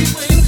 we wait.